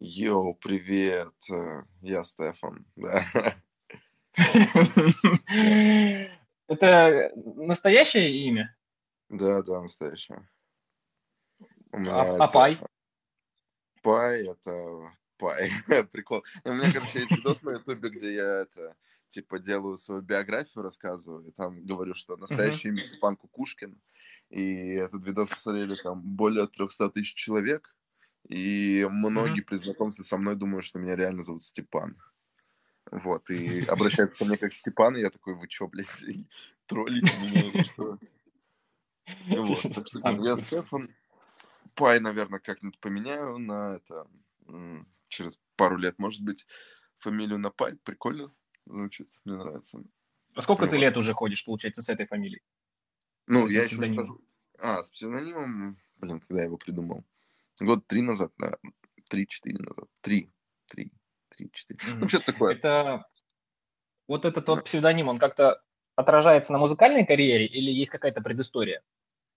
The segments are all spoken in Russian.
Йоу, привет, э, я Стефан, да. Это настоящее имя? Да, да, настоящее. А, а это... Пай? Пай, это... Пай, прикол. У меня, короче, есть видос на ютубе, где я это, типа, делаю свою биографию, рассказываю, и там говорю, что настоящее имя Степан Кукушкин, и этот видос посмотрели там более 300 тысяч человек, и многие Мгм. при знакомстве со мной думают, что меня реально зовут Степан. Вот, и обращаются ко мне как Степан, и я такой, вы чё, блядь, троллите меня что? Вот, так что Степан я Кукушкин. Стефан. Пай, наверное, как-нибудь поменяю на это через пару лет. Может быть, фамилию на Пай. Прикольно звучит, мне нравится. А сколько Ну ты лет уже ходишь, получается, с этой фамилией? Ну, С я еще скажу. А, с псевдонимом, блин, когда я его придумал? Год три назад, наверное. Три-четыре назад. Три. Три. Три-четыре. Ну, Мгм. что-то такое. Это вот этот вот псевдоним, он как-то отражается на музыкальной карьере или есть какая-то предыстория?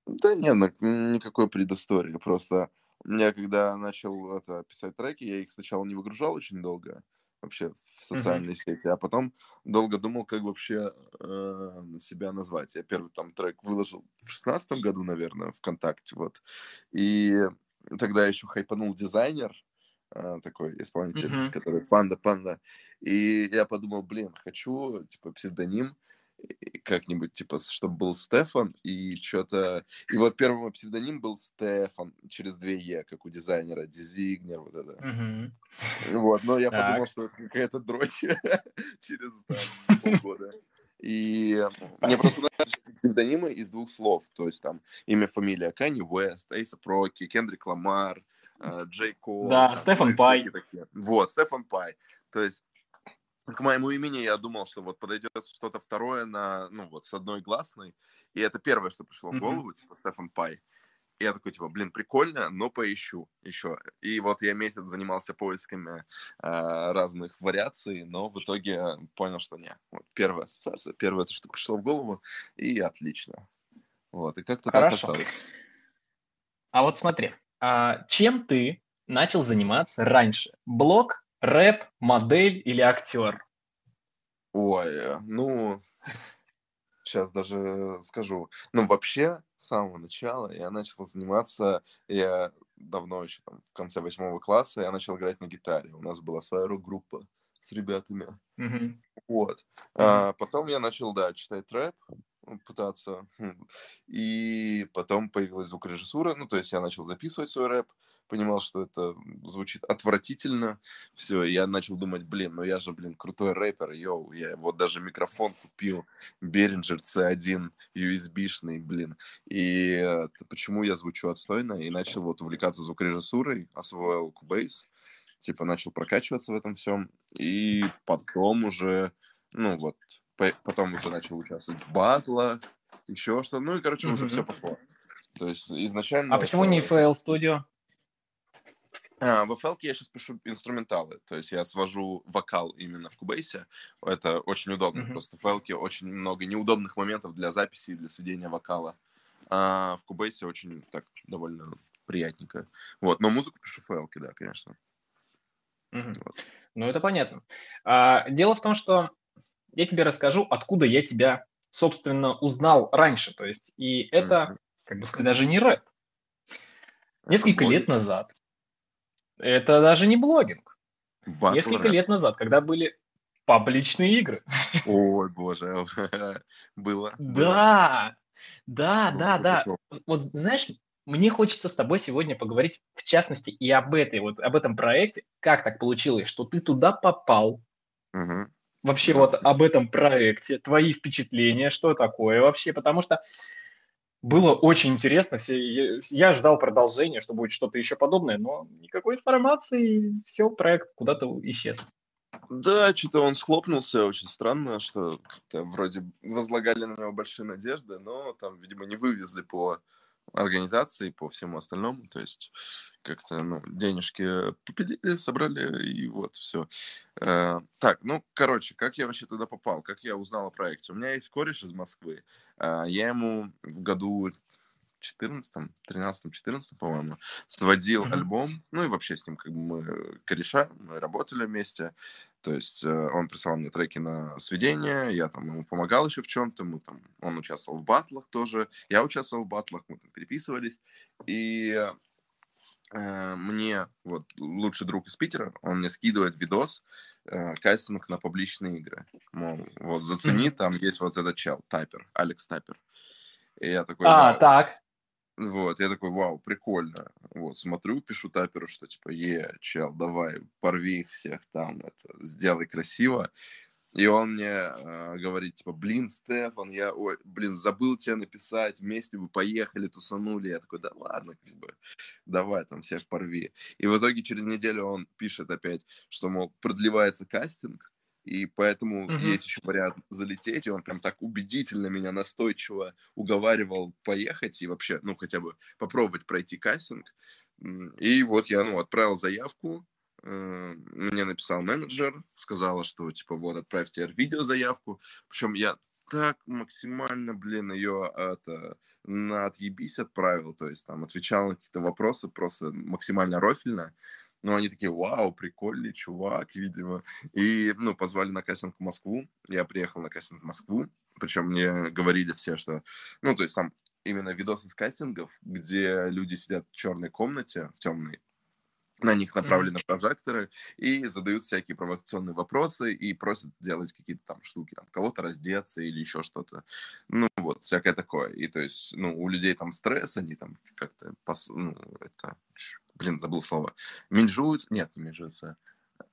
Да нет, ну, никакой предыстории. Просто я когда начал это, писать треки, я их сначала не выгружал очень долго вообще в социальные сети, а потом долго думал, как вообще э, себя назвать. Я первый там трек выложил в шестнадцатом году, наверное, ВКонтакте, вот. И тогда еще хайпанул дизайнер, э, такой исполнитель, Мгм. который панда-панда. И я подумал, блин, хочу, типа, псевдоним, как-нибудь, типа, чтобы был Стефан, и что-то... И вот первый мой псевдоним был Стефан, через две Е, как у дизайнера, дизигнер, вот это. Мгм. Вот, но я подумал, Так. что это какая-то дрочь через там, полгода. И мне просто нравятся псевдонимы из двух слов. То есть там имя, фамилия Канни Уэст, Эйса Проки, Кендрик Ламар, э, Джей Кол. Да, Стефан Пай. Вот, Стефан Пай. То есть к моему имени я думал, что вот подойдет что-то второе на, ну вот, с одной гласной. И это первое, что пришло в голову, типа Стефан Пай. И я такой, типа, блин, прикольно, но поищу еще. И вот я месяц занимался поисками а, разных вариаций, но в итоге понял, что не. Вот первая ассоциация, первое, что пришло в голову, и отлично. Вот, и как-то так осталось. А вот смотри, а чем ты начал заниматься раньше? Блог, рэп, модель или актер? Ой, э, ну, сейчас даже скажу. Ну, вообще, с самого начала я начал заниматься, я давно еще, там, в конце восьмого класса, я начал играть на гитаре. У нас была своя рок-группа с ребятами. Мгм. Вот. Мгм. А, потом я начал, да, читать рэп, ну, пытаться. Хм. И потом появилась звукорежиссура. Ну, то есть я начал записывать свой рэп, понимал, что это звучит отвратительно. Все, я начал думать, блин, ну я же, блин, крутой рэпер, йоу. Я вот даже микрофон купил, Behringer C1 USB-шный, блин. И э, т- почему я звучу отстойно? И начал вот увлекаться звукорежиссурой, освоил Cubase, типа начал прокачиваться в этом всем. И потом уже, ну вот, по- потом уже начал участвовать в батлах, еще что Ну и, короче, уже все пошло. То есть изначально... А почему не это- FL Studio? А, в FL я сейчас пишу инструменталы, то есть я свожу вокал именно в Кубейсе. Это очень удобно. Мгм. Просто в FL очень много неудобных моментов для записи и для сведения вокала. А в Кубейсе очень так довольно приятненько. Вот, но музыку пишу в FL, да, конечно. Мгм. Вот. Ну, это понятно. А, дело в том, что я тебе расскажу, откуда я тебя, собственно, узнал раньше. То есть, и это, Мгм. как бы сказать, даже не рэп. Несколько лет назад. Это даже не блогинг. Батл Несколько рэп. лет назад, когда были пабличные игры. Ой, боже, было. Да, да, да, да. Вот знаешь, мне хочется с тобой сегодня поговорить, в частности, и об этой вот, об этом проекте. Как так получилось, что ты туда попал? Вообще Да. вот об этом проекте, твои впечатления, что такое вообще? Потому что было очень интересно. Все, я, ждал продолжения, что будет что-то еще подобное, но никакой информации, все, проект куда-то исчез. Да, что-то он схлопнулся, очень странно, что вроде возлагали на него большие надежды, но там, видимо, не вывезли по организации, по всему остальному, то есть как-то, ну, денежки попилили, собрали, и вот, все. так, ну, короче, как я вообще туда попал, как я узнал о проекте? У меня есть кореш из Москвы, э, я ему в году 14 13 14 по-моему, сводил mm-hmm. альбом, ну и вообще с ним как бы мы кореша, мы работали вместе, то есть э, он прислал мне треки на сведение, я там ему помогал еще в чем-то, мы там, он участвовал в батлах тоже, я участвовал в батлах, мы там переписывались, и э, мне вот лучший друг из Питера, он мне скидывает видос э, кастинг на публичные игры, мол, вот зацени, mm-hmm. там есть вот этот чел, Тайпер, Алекс Тайпер. И я такой, а, так. Вот, я такой, вау, прикольно. Вот, смотрю, пишу таперу, что типа, е, чел, давай, порви их всех там, это, сделай красиво. И он мне э, говорит, типа, блин, Стефан, я, ой, блин, забыл тебе написать, вместе бы поехали, тусанули. Я такой, да ладно, как бы, давай там всех порви. И в итоге через неделю он пишет опять, что, мол, продлевается кастинг, и поэтому mm-hmm. есть еще вариант залететь, и он прям так убедительно меня настойчиво уговаривал поехать и вообще, ну, хотя бы попробовать пройти кастинг. И вот я, ну, отправил заявку, э, мне написал менеджер, сказала, что, типа, вот, отправьте видеозаявку. Причем я так максимально, блин, ее это, на отъебись отправил, то есть там отвечал на какие-то вопросы просто максимально рофильно. Ну, они такие, вау, прикольный чувак, видимо. И, ну, позвали на кастинг в Москву. Я приехал на кастинг в Москву. Причем мне говорили все, что... Ну, то есть там именно видосы с кастингов, где люди сидят в черной комнате, в темной, на них направлены mm-hmm. прожекторы и задают всякие провокационные вопросы и просят делать какие-то там штуки, там кого-то раздеться или еще что-то. Ну вот, всякое такое. И то есть, ну, у людей там стресс, они там как-то, пос... ну, это блин, забыл слово, менжуют, нет, не менжуются,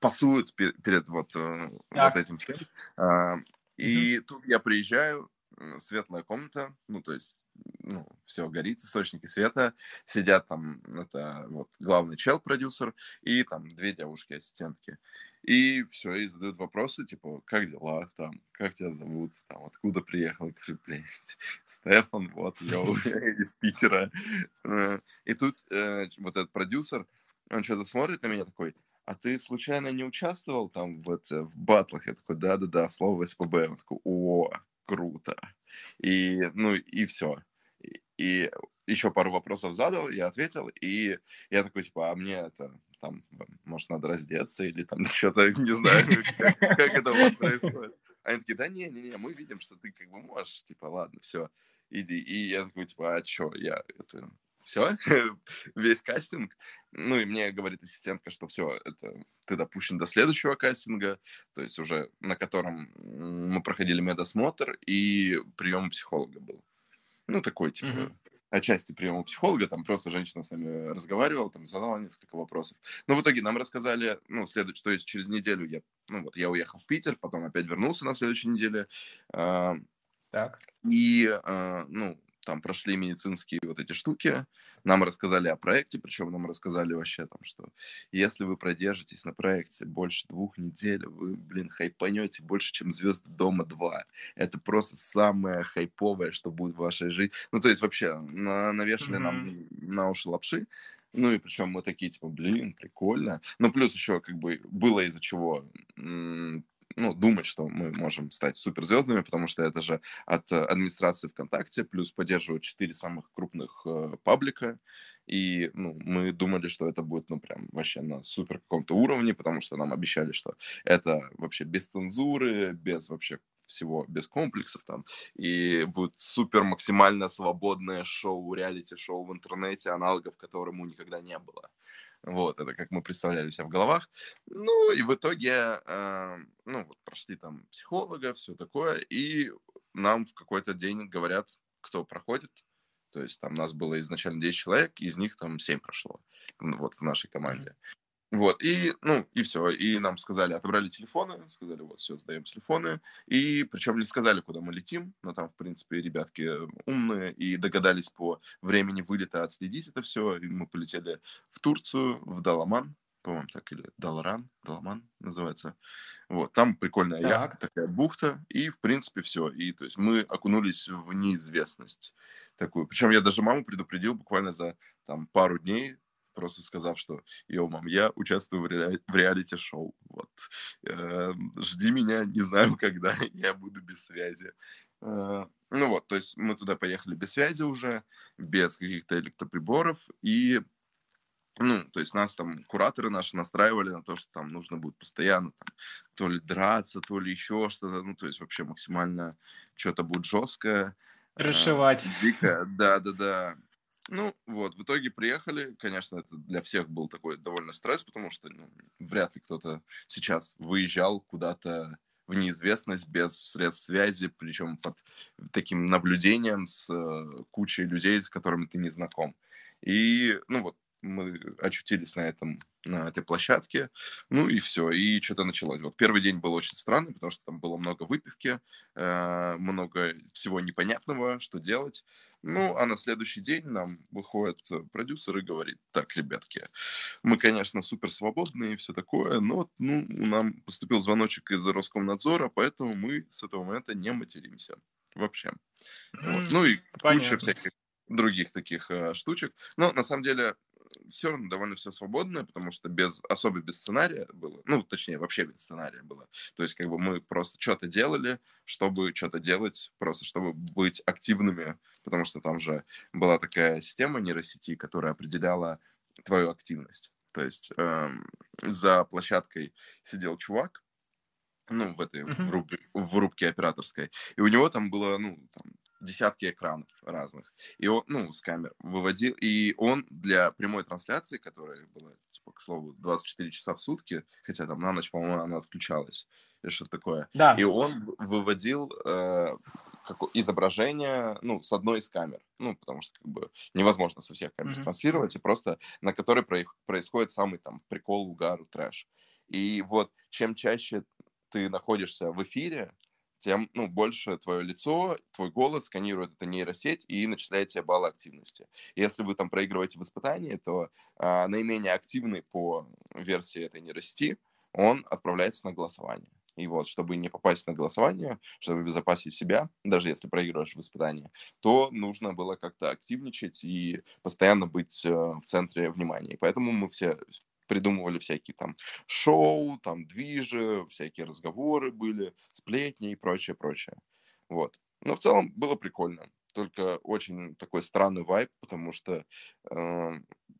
пасуют перед, перед вот, э, вот этим всем. А, и mm-hmm. тут я приезжаю, светлая комната, ну, то есть, ну, все горит, источники света, сидят там, это вот главный чел-продюсер и там две девушки-ассистентки. И все, и задают вопросы, типа, как дела, там, как тебя зовут, там, откуда приехал, блин, Стефан, вот, я из Питера. Э, и тут э, вот этот продюсер, он что-то смотрит на меня такой, а ты случайно не участвовал там в, это, в батлах? Я такой, да-да-да, слово СПБ. Он такой, о, круто. И, ну, и все. И, и еще пару вопросов задал, я ответил, и я такой, типа, а мне это, там, может, надо раздеться или там что-то, не знаю, как, как это у вас происходит. Они такие, да не, не, не, мы видим, что ты как бы можешь, типа, ладно, все, иди. И я такой, типа, а что, я это, все, весь кастинг. Ну и мне говорит ассистентка, что все, это ты допущен до следующего кастинга, то есть уже на котором мы проходили медосмотр и прием психолога был. Ну, такой, типа, mm-hmm отчасти приема психолога, там просто женщина с нами разговаривала, там задала несколько вопросов. Но в итоге нам рассказали, ну, следует, то есть через неделю я, ну, вот я уехал в Питер, потом опять вернулся на следующей неделе. Э, так. И, э, ну, там прошли медицинские вот эти штуки, нам рассказали о проекте, причем нам рассказали вообще там, что если вы продержитесь на проекте больше двух недель, вы, блин, хайпанете больше, чем «Звезды дома 2». Это просто самое хайповое, что будет в вашей жизни. Ну, то есть вообще на, навешали mm-hmm. нам на уши лапши, ну и причем мы такие, типа, блин, прикольно. Ну, плюс еще, как бы, было из-за чего ну, думать, что мы можем стать суперзвездными, потому что это же от э, администрации ВКонтакте, плюс поддерживают четыре самых крупных э, паблика, и ну, мы думали, что это будет, ну, прям вообще на супер каком-то уровне, потому что нам обещали, что это вообще без цензуры, без вообще всего без комплексов там, и будет супер максимально свободное шоу, реалити-шоу в интернете, аналогов которому никогда не было. Вот, это как мы представляли себя в головах. Ну, и в итоге, э, ну, вот прошли там психолога, все такое, и нам в какой-то день говорят, кто проходит. То есть там нас было изначально 10 человек, из них там 7 прошло, вот в нашей команде. Вот, и, ну, и все. И нам сказали, отобрали телефоны, сказали, вот, все, сдаем телефоны. И причем не сказали, куда мы летим, но там, в принципе, ребятки умные и догадались по времени вылета отследить это все. И мы полетели в Турцию, в Даламан, по-моему, так или Даларан, Даламан называется. Вот, там прикольная так. яхта, такая бухта, и, в принципе, все. И, то есть, мы окунулись в неизвестность такую. Причем я даже маму предупредил буквально за, там, пару дней просто сказав, что, йоу, мам, я участвую в, ре- в реалити-шоу. Вот. э, жди меня, не знаю когда, я буду без связи. Э, ну вот, то есть мы туда поехали без связи уже, без каких-то электроприборов, и ну, то есть нас там кураторы наши настраивали на то, что там нужно будет постоянно там, то ли драться, то ли еще что-то, ну, то есть вообще максимально что-то будет жесткое. Расшивать. Э, дикое, да-да-да. Ну, вот, в итоге приехали. Конечно, это для всех был такой довольно стресс, потому что ну, вряд ли кто-то сейчас выезжал куда-то в неизвестность без средств связи, причем под таким наблюдением с э, кучей людей, с которыми ты не знаком. И, ну вот, мы очутились на этом на этой площадке, ну и все, и что-то началось. Вот первый день был очень странный, потому что там было много выпивки, э, много всего непонятного, что делать. Ну, а на следующий день нам выходит продюсер и говорит, так, ребятки, мы, конечно, супер свободные и все такое, но ну, нам поступил звоночек из Роскомнадзора, поэтому мы с этого момента не материмся вообще. Mm, вот. Ну и понятно. куча всяких других таких э, штучек. Но на самом деле все равно довольно все свободно, потому что без, особо без сценария было, ну, точнее, вообще без сценария было. То есть, как бы мы просто что-то делали, чтобы что-то делать, просто чтобы быть активными, потому что там же была такая система нейросети, которая определяла твою активность. То есть эм, за площадкой сидел чувак, ну, в этой, uh-huh. в, руб, в рубке операторской, и у него там было, ну, там, десятки экранов разных. И он, ну, с камер выводил. И он для прямой трансляции, которая была, типа, к слову, 24 часа в сутки, хотя там на ночь, по-моему, она отключалась, или что-то такое. Да. И он выводил э, как, изображение, ну, с одной из камер. Ну, потому что, как бы, невозможно со всех камер mm-hmm. транслировать, и просто на которой происходит самый, там, прикол, угар, трэш. И вот чем чаще ты находишься в эфире, тем ну, больше твое лицо, твой голос сканирует эта нейросеть и начисляет тебе баллы активности. Если вы там проигрываете в испытании, то а, наименее активный по версии этой нейросети, он отправляется на голосование. И вот, чтобы не попасть на голосование, чтобы обезопасить себя, даже если проигрываешь в испытании, то нужно было как-то активничать и постоянно быть э, в центре внимания. И поэтому мы все придумывали всякие там шоу, там движи, всякие разговоры были, сплетни и прочее, прочее. Вот. Но в целом было прикольно. Только очень такой странный вайб, потому что э,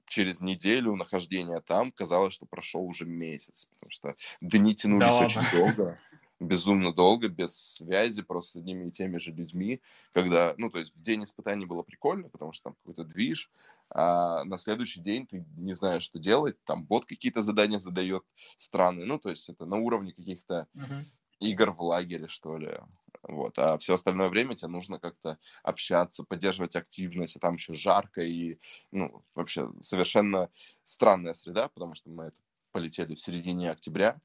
через неделю нахождения там казалось, что прошел уже месяц, потому что дни тянулись да очень долго безумно долго, без связи, просто с одними и теми же людьми, когда, ну, то есть в день испытаний было прикольно, потому что там какой-то движ, а на следующий день ты не знаешь, что делать, там бот какие-то задания задает странные, ну, то есть это на уровне каких-то uh-huh. игр в лагере, что ли, вот, а все остальное время тебе нужно как-то общаться, поддерживать активность, а там еще жарко и, ну, вообще совершенно странная среда, потому что мы это полетели в середине октября,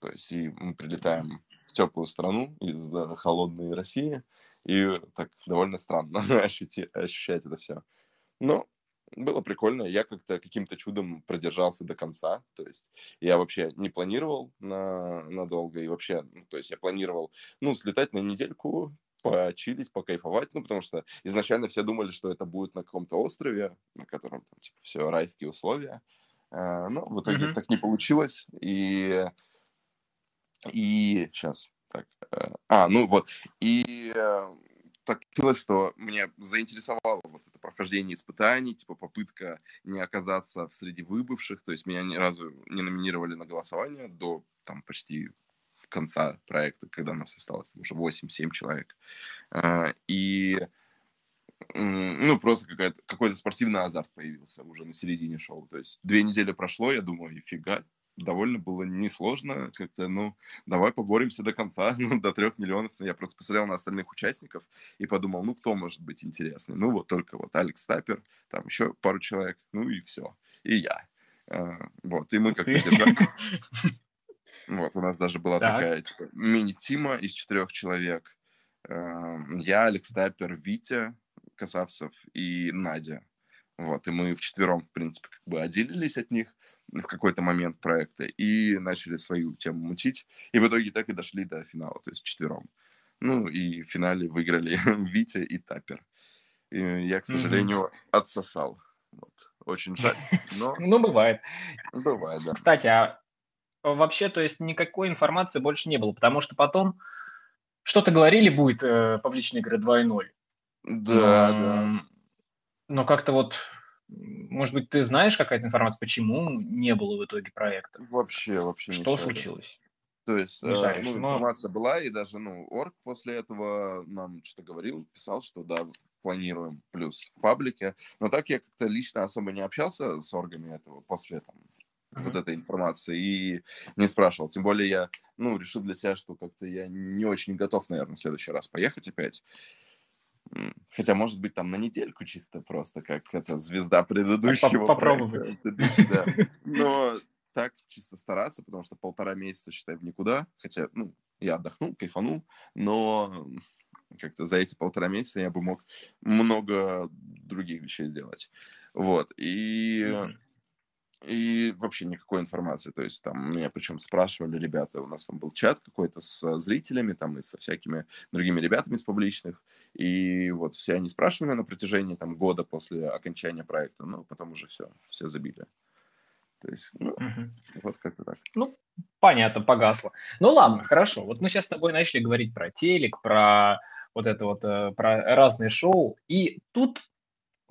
то есть и мы прилетаем в теплую страну из холодной России, и так довольно странно ощути, ощущать это все. Но было прикольно. Я как-то каким-то чудом продержался до конца. То есть я вообще не планировал на, надолго. И вообще, ну, то есть я планировал, ну, слетать на недельку, почилить, покайфовать, ну, потому что изначально все думали, что это будет на каком-то острове, на котором там, типа, все райские условия. А, но в итоге mm-hmm. так не получилось. И и сейчас, так, э, а, ну вот, и э, так получилось, что меня заинтересовало вот это прохождение испытаний, типа попытка не оказаться в среди выбывших, то есть меня ни разу не номинировали на голосование до там почти конца проекта, когда нас осталось уже 8-7 человек. А, и ну, просто какой-то спортивный азарт появился уже на середине шоу. То есть две недели прошло, я думаю, нифига, довольно было несложно. Как-то, ну, давай поборемся до конца, ну, до трех миллионов. Я просто посмотрел на остальных участников и подумал, ну, кто может быть интересный? Ну, вот только вот Алекс Таппер, там еще пару человек, ну и все. И я. А, вот, и мы как-то держались. Вот, у нас даже была такая типа, мини-тима из четырех человек. А, я, Алекс Таппер, Витя Касавцев и Надя. Вот, и мы вчетвером, в принципе, как бы отделились от них в какой-то момент проекта и начали свою тему мутить. И в итоге так и дошли до финала, то есть четвером. Ну, и в финале выиграли Витя и Тапер. И я, к сожалению, mm-hmm. отсосал. Вот. Очень жаль, но... Ну, бывает. Бывает, да. Кстати, а вообще, то есть никакой информации больше не было, потому что потом что-то говорили будет э, публичной игры 2.0. Да, но, да. Но как-то вот, может быть, ты знаешь какая-то информация, почему не было в итоге проекта? Вообще, вообще Что ничего. случилось? То есть, Не э, знаешь, ну, но- информация была, и даже, ну, Орг после этого нам что-то говорил, писал, что да, планируем плюс в паблике. Но так я как-то лично особо не общался с оргами этого после там вот Мгм. этой информации и не спрашивал. Тем более я, ну, решил для себя, что как-то я не очень готов, наверное, в следующий раз поехать опять. Хотя, может быть, там на недельку чисто просто, как это звезда предыдущего предыдущий, да. Но так чисто стараться, потому что полтора месяца, считай, в никуда. Хотя, ну, я отдохнул, кайфанул, но как-то за эти полтора месяца я бы мог много других вещей сделать. Вот. И Мгм. И вообще никакой информации. То есть там меня причем спрашивали ребята, у нас там был чат какой-то с зрителями, там и со всякими другими ребятами из публичных. И вот все они спрашивали на протяжении там года после окончания проекта, но потом уже все, все забили. То есть, ну, Мгм. вот как-то так. Понятно, погасло. Ну ладно, хорошо. Вот мы сейчас с тобой начали говорить про телек, про вот это вот, э, про разные шоу. И тут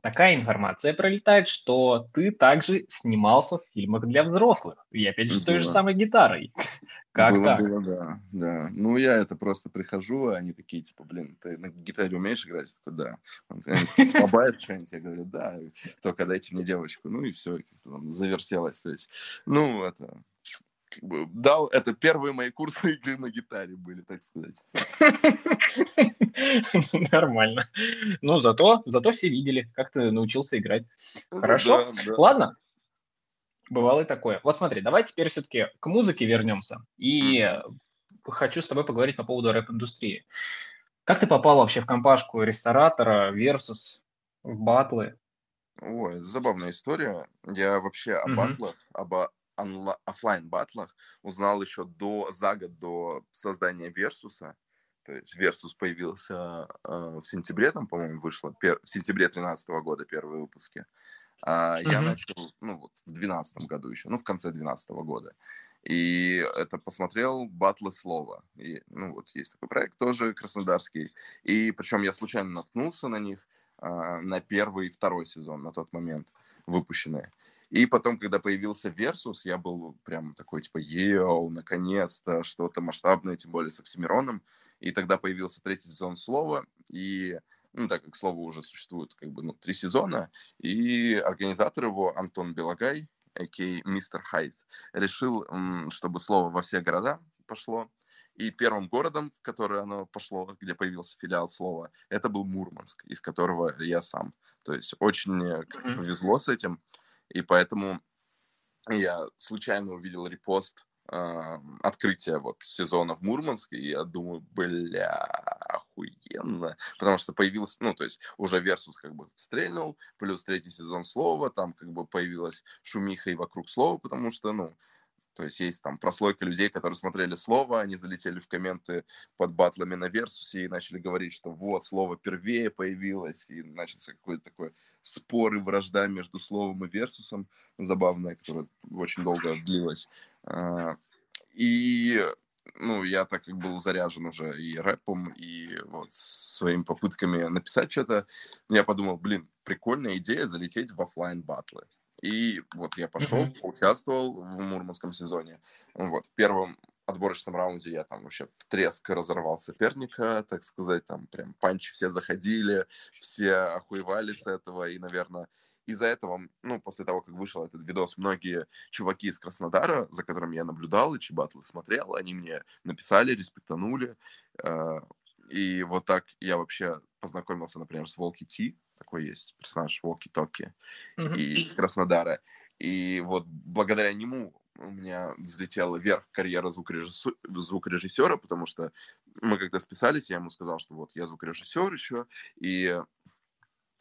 такая информация пролетает, что ты также снимался в фильмах для взрослых. И опять же с той же самой гитарой. Как было, так? было, да, да. Ну, я это просто прихожу, а они такие, типа, блин, ты на гитаре умеешь играть? Я такой, да. Он- Они такие, слабая что-нибудь? Я говорю, да, только дайте мне девочку. Ну, и все, там завертелось. То есть, ну, это, как бы, дал, это первые мои курсы игры на гитаре были, так сказать. Нормально. Ну, зато, зато все видели, как ты научился играть. Ну, Хорошо. Ладно. Бывало и такое. Вот смотри, давай теперь все-таки к музыке вернемся. И хочу с тобой поговорить по поводу рэп-индустрии. Как ты попал вообще в компашку ресторатора versus в батлы? Ой, забавная история. Я вообще о Мгм. батлах, об офлайн батлах узнал еще до, за год до создания Версуса. То есть Версус появился э, в сентябре, там, по-моему, вышло, пер- в сентябре 2013 года первые выпуски. А я Мгм. начал, ну, вот в 2012 году еще, ну, в конце 2012 года. И это посмотрел «Батлы слова». И, ну, вот есть такой проект тоже краснодарский. И причем я случайно наткнулся на них, а, на первый и второй сезон на тот момент выпущенные. И потом, когда появился Versus, я был прям такой, типа, йоу, наконец-то, что-то масштабное, тем более с Оксимироном. И тогда появился третий сезон Слова, и, ну, так как Слово уже существует, как бы, ну, три сезона, и организатор его, Антон Белогай, а.к.а. Мистер Хайт, решил, чтобы Слово во все города пошло, и первым городом, в который оно пошло, где появился филиал Слова, это был Мурманск, из которого я сам. То есть очень мне как-то повезло с этим, и поэтому я случайно увидел репост э, открытия вот сезона в Мурманске, и я думаю, бля, охуенно, потому что появился, ну, то есть уже Версус как бы стрельнул, плюс третий сезон Слова, там как бы появилась шумиха и вокруг Слова, потому что, ну, то есть есть там прослойка людей, которые смотрели слово, они залетели в комменты под батлами на Версусе и начали говорить, что вот, слово первее появилось, и начался какой-то такой спор и вражда между словом и Версусом, забавная, которая очень долго длилась. А, И, ну, я так как был заряжен уже и рэпом, и вот своими попытками написать что-то, я подумал, блин, прикольная идея залететь в оффлайн батлы. И вот я пошел, Мгм. участвовал в мурманском сезоне. Вот, в первом отборочном раунде я там вообще в треск разорвал соперника, так сказать, там прям панчи все заходили, все охуевали с этого, и, наверное, из-за этого, ну, после того, как вышел этот видос, многие чуваки из Краснодара, за которыми я наблюдал и чьи батлы смотрел, они мне написали, респектанули, э, и вот так я вообще познакомился, например, с Волки Ти, такой есть персонаж Волки Токи, и из Краснодара. И вот благодаря нему у меня взлетела вверх карьера звукорежиссера, звукорежиссера, потому что мы когда списались, я ему сказал, что вот я звукорежиссер еще, и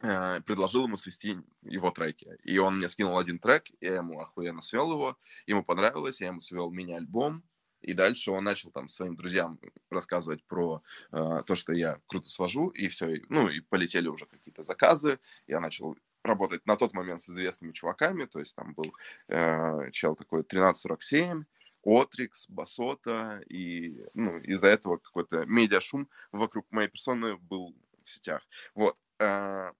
э, предложил ему свести его треки. И он мне скинул один трек, я ему охуенно свел его, ему понравилось, я ему свел мини-альбом, и дальше он начал там своим друзьям рассказывать про э, то, что я круто свожу, и все, ну и полетели уже какие-то заказы, я начал работать на тот момент с известными чуваками, то есть там был э, чел такой 1347, Отрикс, Басота, и ну, из-за этого какой-то медиашум вокруг моей персоны был в сетях. Вот. Э,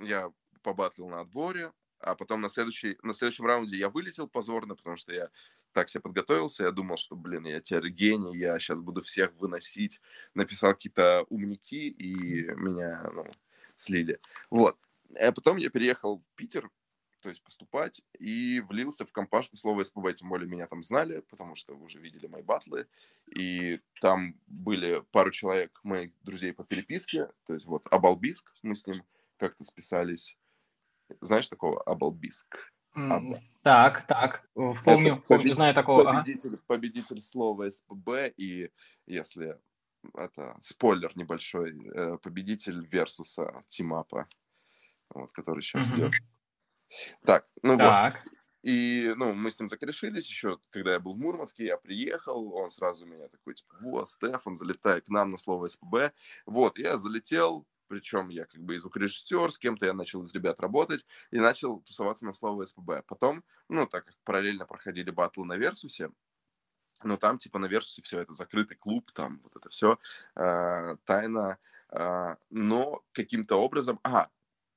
я побатлил на отборе, а потом на, следующий, на следующем раунде я вылетел позорно, потому что я так себе подготовился, я думал, что, блин, я теперь гений, я сейчас буду всех выносить, написал какие-то умники, и меня, ну, слили. Вот. А потом я переехал в Питер, то есть поступать, и влился в компашку слова СПБ, тем более меня там знали, потому что вы уже видели мои батлы, и там были пару человек, моих друзей по переписке, то есть вот Абалбиск, мы с ним как-то списались. Знаешь такого Абалбиск? Mm, так, так, помню, это помню, знаю такого. Победитель, ага. победитель слова СПБ, и если это спойлер небольшой, э, победитель Версуса Тимапа, вот, который сейчас mm-hmm. идет. Так, ну так. вот. И, ну, мы с ним закрешились еще, когда я был в Мурманске, я приехал, он сразу меня такой, типа, вот, Стефан, залетай к нам на слово СПБ. Вот, я залетел, причем я как бы и звукорежиссер, с кем-то я начал из ребят работать и начал тусоваться на слово СПБ. Потом, ну, так как параллельно проходили батлы на Версусе, ну, там, типа, на Версусе все это закрытый клуб, там вот это все э, тайна, э, но каким-то образом... Ага,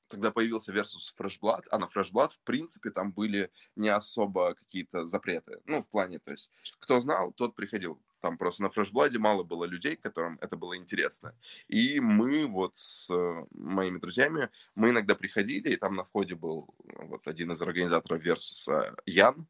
тогда появился Versus Fresh Blood, а на Fresh Blood, в принципе, там были не особо какие-то запреты. Ну, в плане, то есть, кто знал, тот приходил. Там просто на фрешбладе мало было людей, которым это было интересно. И мы вот с э, моими друзьями, мы иногда приходили, и там на входе был вот один из организаторов Версуса Ян,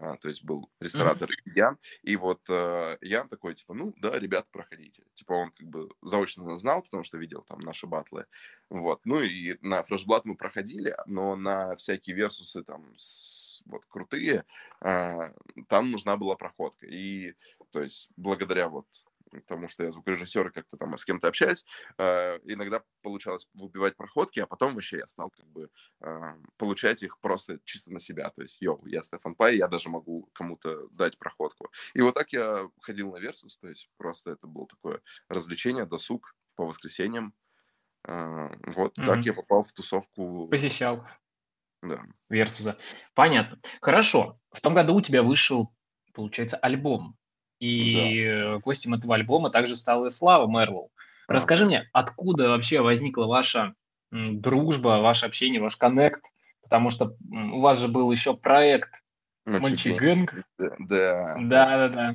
а, то есть был ресторатор mm-hmm. Ян, и вот э, Ян такой, типа, ну, да, ребят, проходите. Типа он как бы заочно знал, потому что видел там наши батлы, вот. Ну и на фрешблат мы проходили, но на всякие версусы там с вот крутые, а, там нужна была проходка. И, то есть, благодаря вот тому, что я звукорежиссер и как-то там с кем-то общаюсь, э, иногда получалось выбивать проходки, а потом вообще я стал как бы э, получать их просто чисто на себя. То есть, yo, я Стефан Пай, я даже могу кому-то дать проходку. И вот так я ходил на Версус, то есть просто это было такое развлечение, досуг по воскресеньям. Э, вот mm-hmm. так я попал в тусовку. Посещал. Да. Версуса. Понятно. Хорошо. В том году у тебя вышел, получается, альбом. И да. гостем этого альбома также стала и Слава Мерлоу. Расскажи мне, откуда вообще возникла ваша дружба, ваше общение, ваш коннект? Потому что у вас же был еще проект Мальчигэнг. Да, да. Да, да,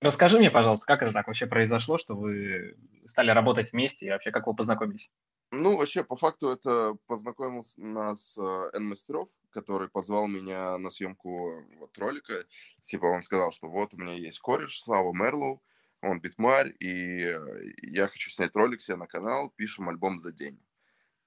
Расскажи мне, пожалуйста, как это так вообще произошло, что вы стали работать вместе и вообще как вы познакомились? Ну, вообще, по факту, это познакомил нас э, Н. Мастеров, который позвал меня на съемку вот ролика. Типа он сказал, что вот у меня есть кореш, Слава Мерлоу, он битмарь, и э, я хочу снять ролик себе на канал, пишем альбом за день.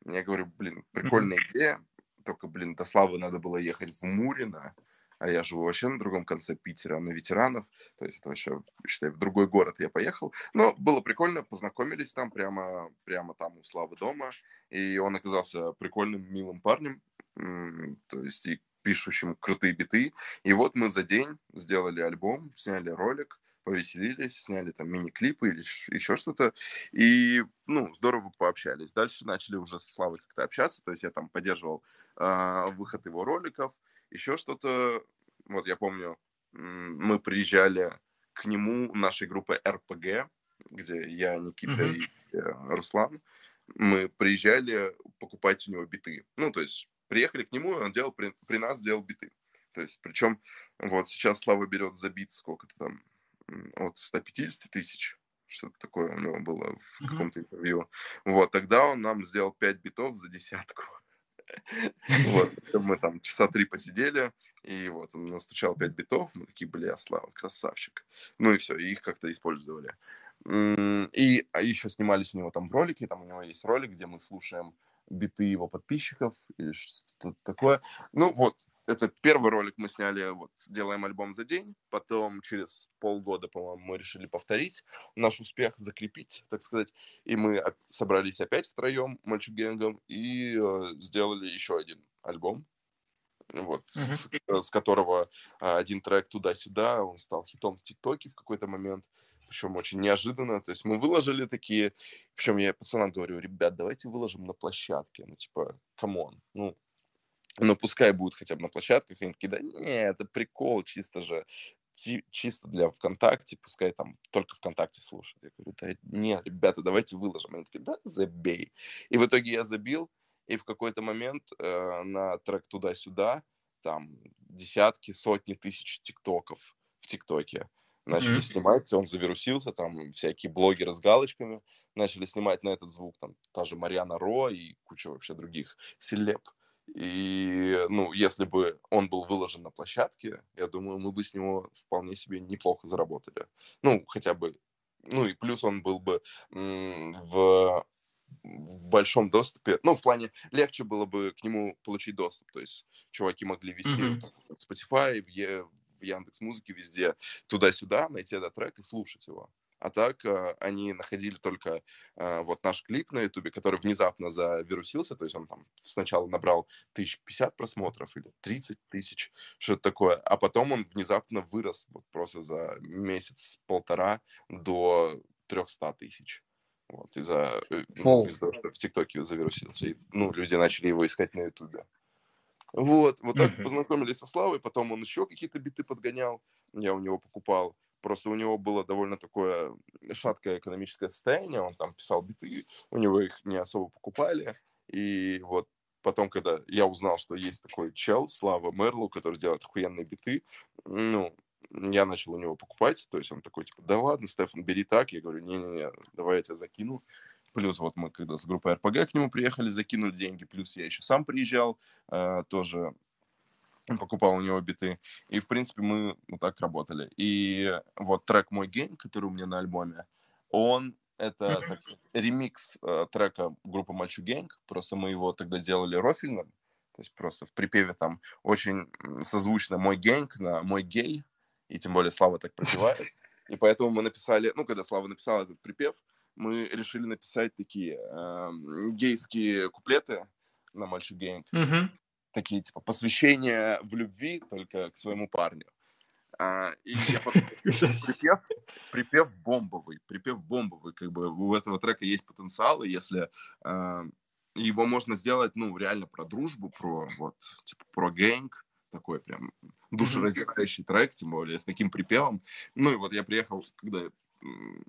Я говорю, блин, прикольная идея, только, блин, до Славы надо было ехать в Мурино, а я живу вообще на другом конце Питера, на ветеранов, то есть это вообще, считай, в другой город я поехал. Но было прикольно, познакомились там прямо, прямо там у Славы дома, и он оказался прикольным, милым парнем, то есть и пишущим крутые биты. И вот мы за день сделали альбом, сняли ролик, повеселились, сняли там мини-клипы или еще что-то, и, ну, здорово пообщались. Дальше начали уже со Славой как-то общаться, то есть я там поддерживал э, выход его роликов, еще что-то, вот я помню, мы приезжали к нему нашей группы РПГ, где я, Никита mm-hmm. и э, Руслан, мы приезжали покупать у него биты. Ну, то есть приехали к нему, и он делал при, при нас делал биты. То есть, причем, вот сейчас Слава берет за бит сколько-то там, от 150 тысяч, что-то такое у него было в mm-hmm. каком-то интервью. Вот, тогда он нам сделал 5 битов за десятку. Вот, мы там часа три посидели, и вот он настучал 5 битов, мы такие, бля, Слава, красавчик. Ну и все, и их как-то использовали. И а еще снимались у него там в ролике, там у него есть ролик, где мы слушаем биты его подписчиков или что-то такое. Ну вот, это первый ролик мы сняли, вот, делаем альбом за день, потом через полгода, по-моему, мы решили повторить наш успех, закрепить, так сказать, и мы собрались опять втроем, мальчугенгом, и э, сделали еще один альбом, вот, uh-huh. с, с которого э, один трек туда-сюда, он стал хитом в ТикТоке в какой-то момент, причем очень неожиданно, то есть мы выложили такие, причем я пацанам говорю, ребят, давайте выложим на площадке, ну, типа, come on, ну, ну, пускай будут хотя бы на площадках, и они такие, да не, это прикол чисто же, чисто для ВКонтакте, пускай там только ВКонтакте слушают. Я говорю, да не, ребята, давайте выложим. Они такие, да, забей. И в итоге я забил, и в какой-то момент э, на трек туда-сюда там десятки, сотни тысяч тиктоков в ТикТоке начали mm-hmm. снимать, он завирусился, там всякие блогеры с галочками начали снимать на этот звук, там та же Марьяна Ро и куча вообще других селеб. И, ну, если бы он был выложен на площадке, я думаю, мы бы с него вполне себе неплохо заработали. Ну, хотя бы, ну и плюс он был бы в в большом доступе, ну, в плане, легче было бы к нему получить доступ, то есть чуваки могли вести mm-hmm. в Spotify, в, в Яндекс Музыке, везде туда-сюда, найти этот трек и слушать его. А так э, они находили только э, вот наш клип на Ютубе, который внезапно завирусился, то есть он там сначала набрал 1050 просмотров или 30 тысяч, что-то такое, а потом он внезапно вырос вот просто за месяц-полтора до 300 тысяч. Вот, из-за, э, ну, из-за того, что в ТикТоке завирусился. И, ну, люди начали его искать на Ютубе. Вот, вот так mm-hmm. познакомились со Славой, потом он еще какие-то биты подгонял, я у него покупал. Просто у него было довольно такое шаткое экономическое состояние, он там писал биты, у него их не особо покупали. И вот потом, когда я узнал, что есть такой чел, Слава Мерлу, который делает охуенные биты, ну, я начал у него покупать, то есть он такой, типа, да ладно, Стефан, бери так. Я говорю, не-не-не, давай я тебя закину. Плюс вот мы когда с группой РПГ к нему приехали, закинули деньги, плюс я еще сам приезжал, э, тоже покупал у него биты. И, в принципе, мы вот так работали. И вот трек «Мой game», который у меня на альбоме, он это, так сказать, ремикс э, трека группы Мальчу Gang. Просто мы его тогда делали рофельным. То есть просто в припеве там очень созвучно «Мой гэнг» на «Мой гей». И тем более Слава так пропевает. И поэтому мы написали, ну, когда Слава написал этот припев, мы решили написать такие э, гейские куплеты на Мальчик Гэнг. Mm-hmm. Такие, типа, посвящения в любви только к своему парню. А, и я потом... припев, припев бомбовый, припев бомбовый, как бы у этого трека есть потенциал, и если э, его можно сделать, ну, реально про дружбу, про, вот, типа, про гэнг, такой прям душераздирающий трек, тем более с таким припевом. Ну и вот я приехал, когда